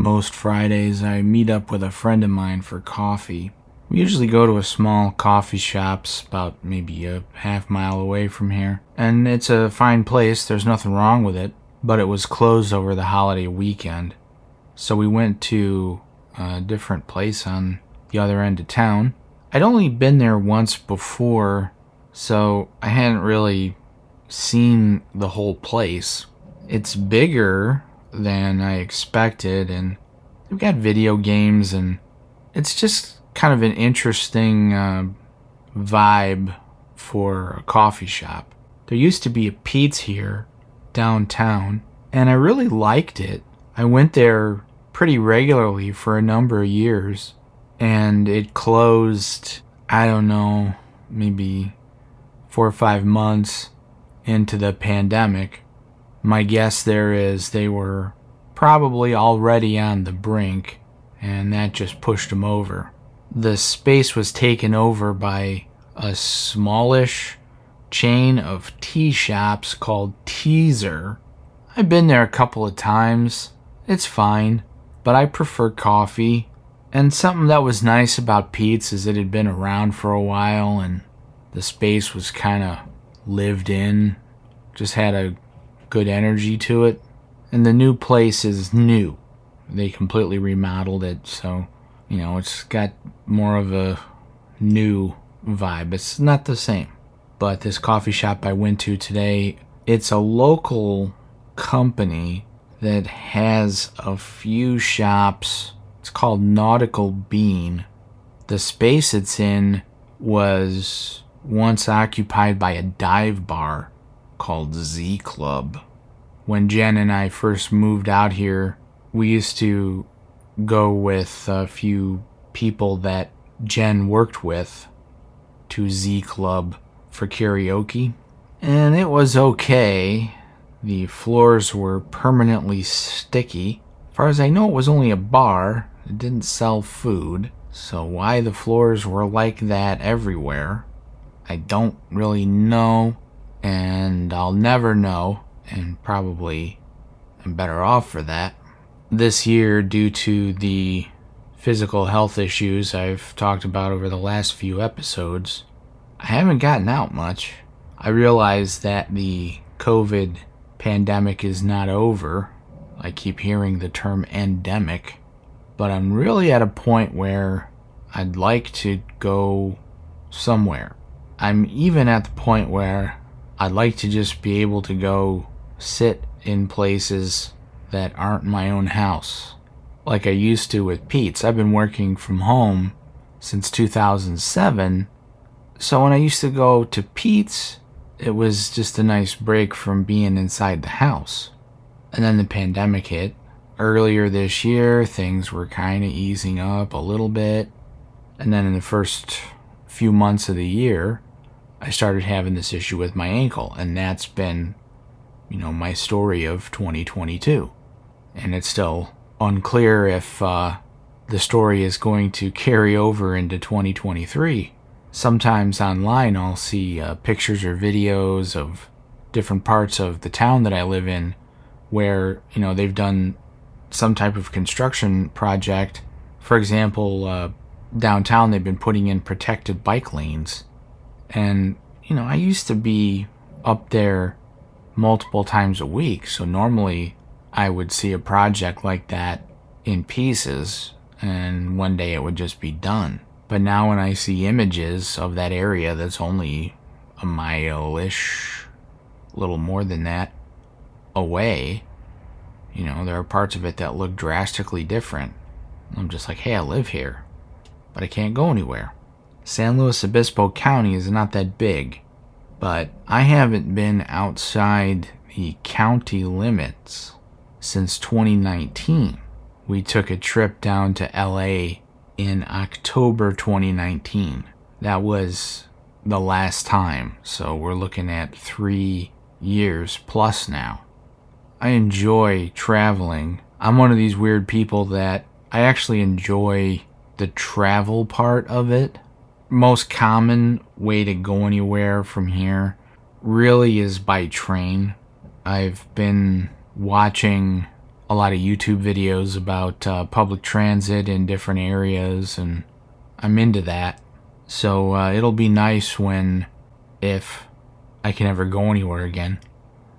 Most Fridays, I meet up with a friend of mine for coffee. We usually go to a small coffee shops about maybe a half mile away from here. And it's a fine place, there's nothing wrong with it, but it was closed over the holiday weekend. So we went to a different place on the other end of town. I'd only been there once before, so I hadn't really seen the whole place. It's bigger than I expected, and they've got video games, and it's just kind of an interesting uh, vibe for a coffee shop. There used to be a Peet's here downtown, and I really liked it. I went there pretty regularly for a number of years, and it closed, I don't know, maybe four or five months into the pandemic. My guess there is they were probably already on the brink, and that just pushed them over the space was taken over by a smallish chain of tea shops called Teaser. I've been there a couple of times. It's fine, but I prefer coffee. And something that was nice about Peet's is it had been around for a while and the space was kind of lived in, just had a good energy to it. And the new place is new. They completely remodeled it, so you know, it's got more of a new vibe. It's not the same. But this coffee shop I went to today, it's a local company that has a few shops. It's called Nautical Bean. The space it's in was once occupied by a dive bar called Z Club. When Jen and I first moved out here, we used to go with a few people that Jen worked with to Z Club for karaoke. And it was okay. The floors were permanently sticky. As far as I know, it was only a bar. It didn't sell food. So, why the floors were like that everywhere, I don't really know. And I'll never know. And probably I'm better off for that this year due to the physical health issues I've talked about over the last few episodes. I haven't gotten out much. I realize that the COVID pandemic is not over. I keep hearing the term endemic, but I'm really at a point where I'd like to go somewhere. I'm even at the point where I'd like to just be able to go sit in places that aren't my own house, like I used to with Peet's. I've been working from home since 2007, so when I used to go to Peet's, it was just a nice break from being inside the house. And then the pandemic hit. Earlier this year, things were kind of easing up a little bit. And then in the first few months of the year, I started having this issue with my ankle. And that's been, you know, my story of 2022 and it's still unclear if uh, the story is going to carry over into 2023. Sometimes online, I'll see uh, pictures or videos of different parts of the town that I live in where, you know, they've done some type of construction project. For example, uh, downtown, they've been putting in protected bike lanes. And, you know, I used to be up there multiple times a week. So normally I would see a project like that in pieces and one day it would just be done. But now when I see images of that area that's only a mile ish, a little more than that, away, you know, there are parts of it that look drastically different. I'm just like, hey, I live here, but I can't go anywhere. San Luis Obispo County is not that big, but I haven't been outside the county limits since 2019. We took a trip down to LA in October 2019. That was the last time, so we're looking at three years plus now. I enjoy traveling. I'm one of these weird people that I actually enjoy the travel part of it. Most common way to go anywhere from here really is by train. I've been watching a lot of YouTube videos about uh, public transit in different areas, and I'm into that. So uh, it'll be nice when, if I can ever go anywhere again,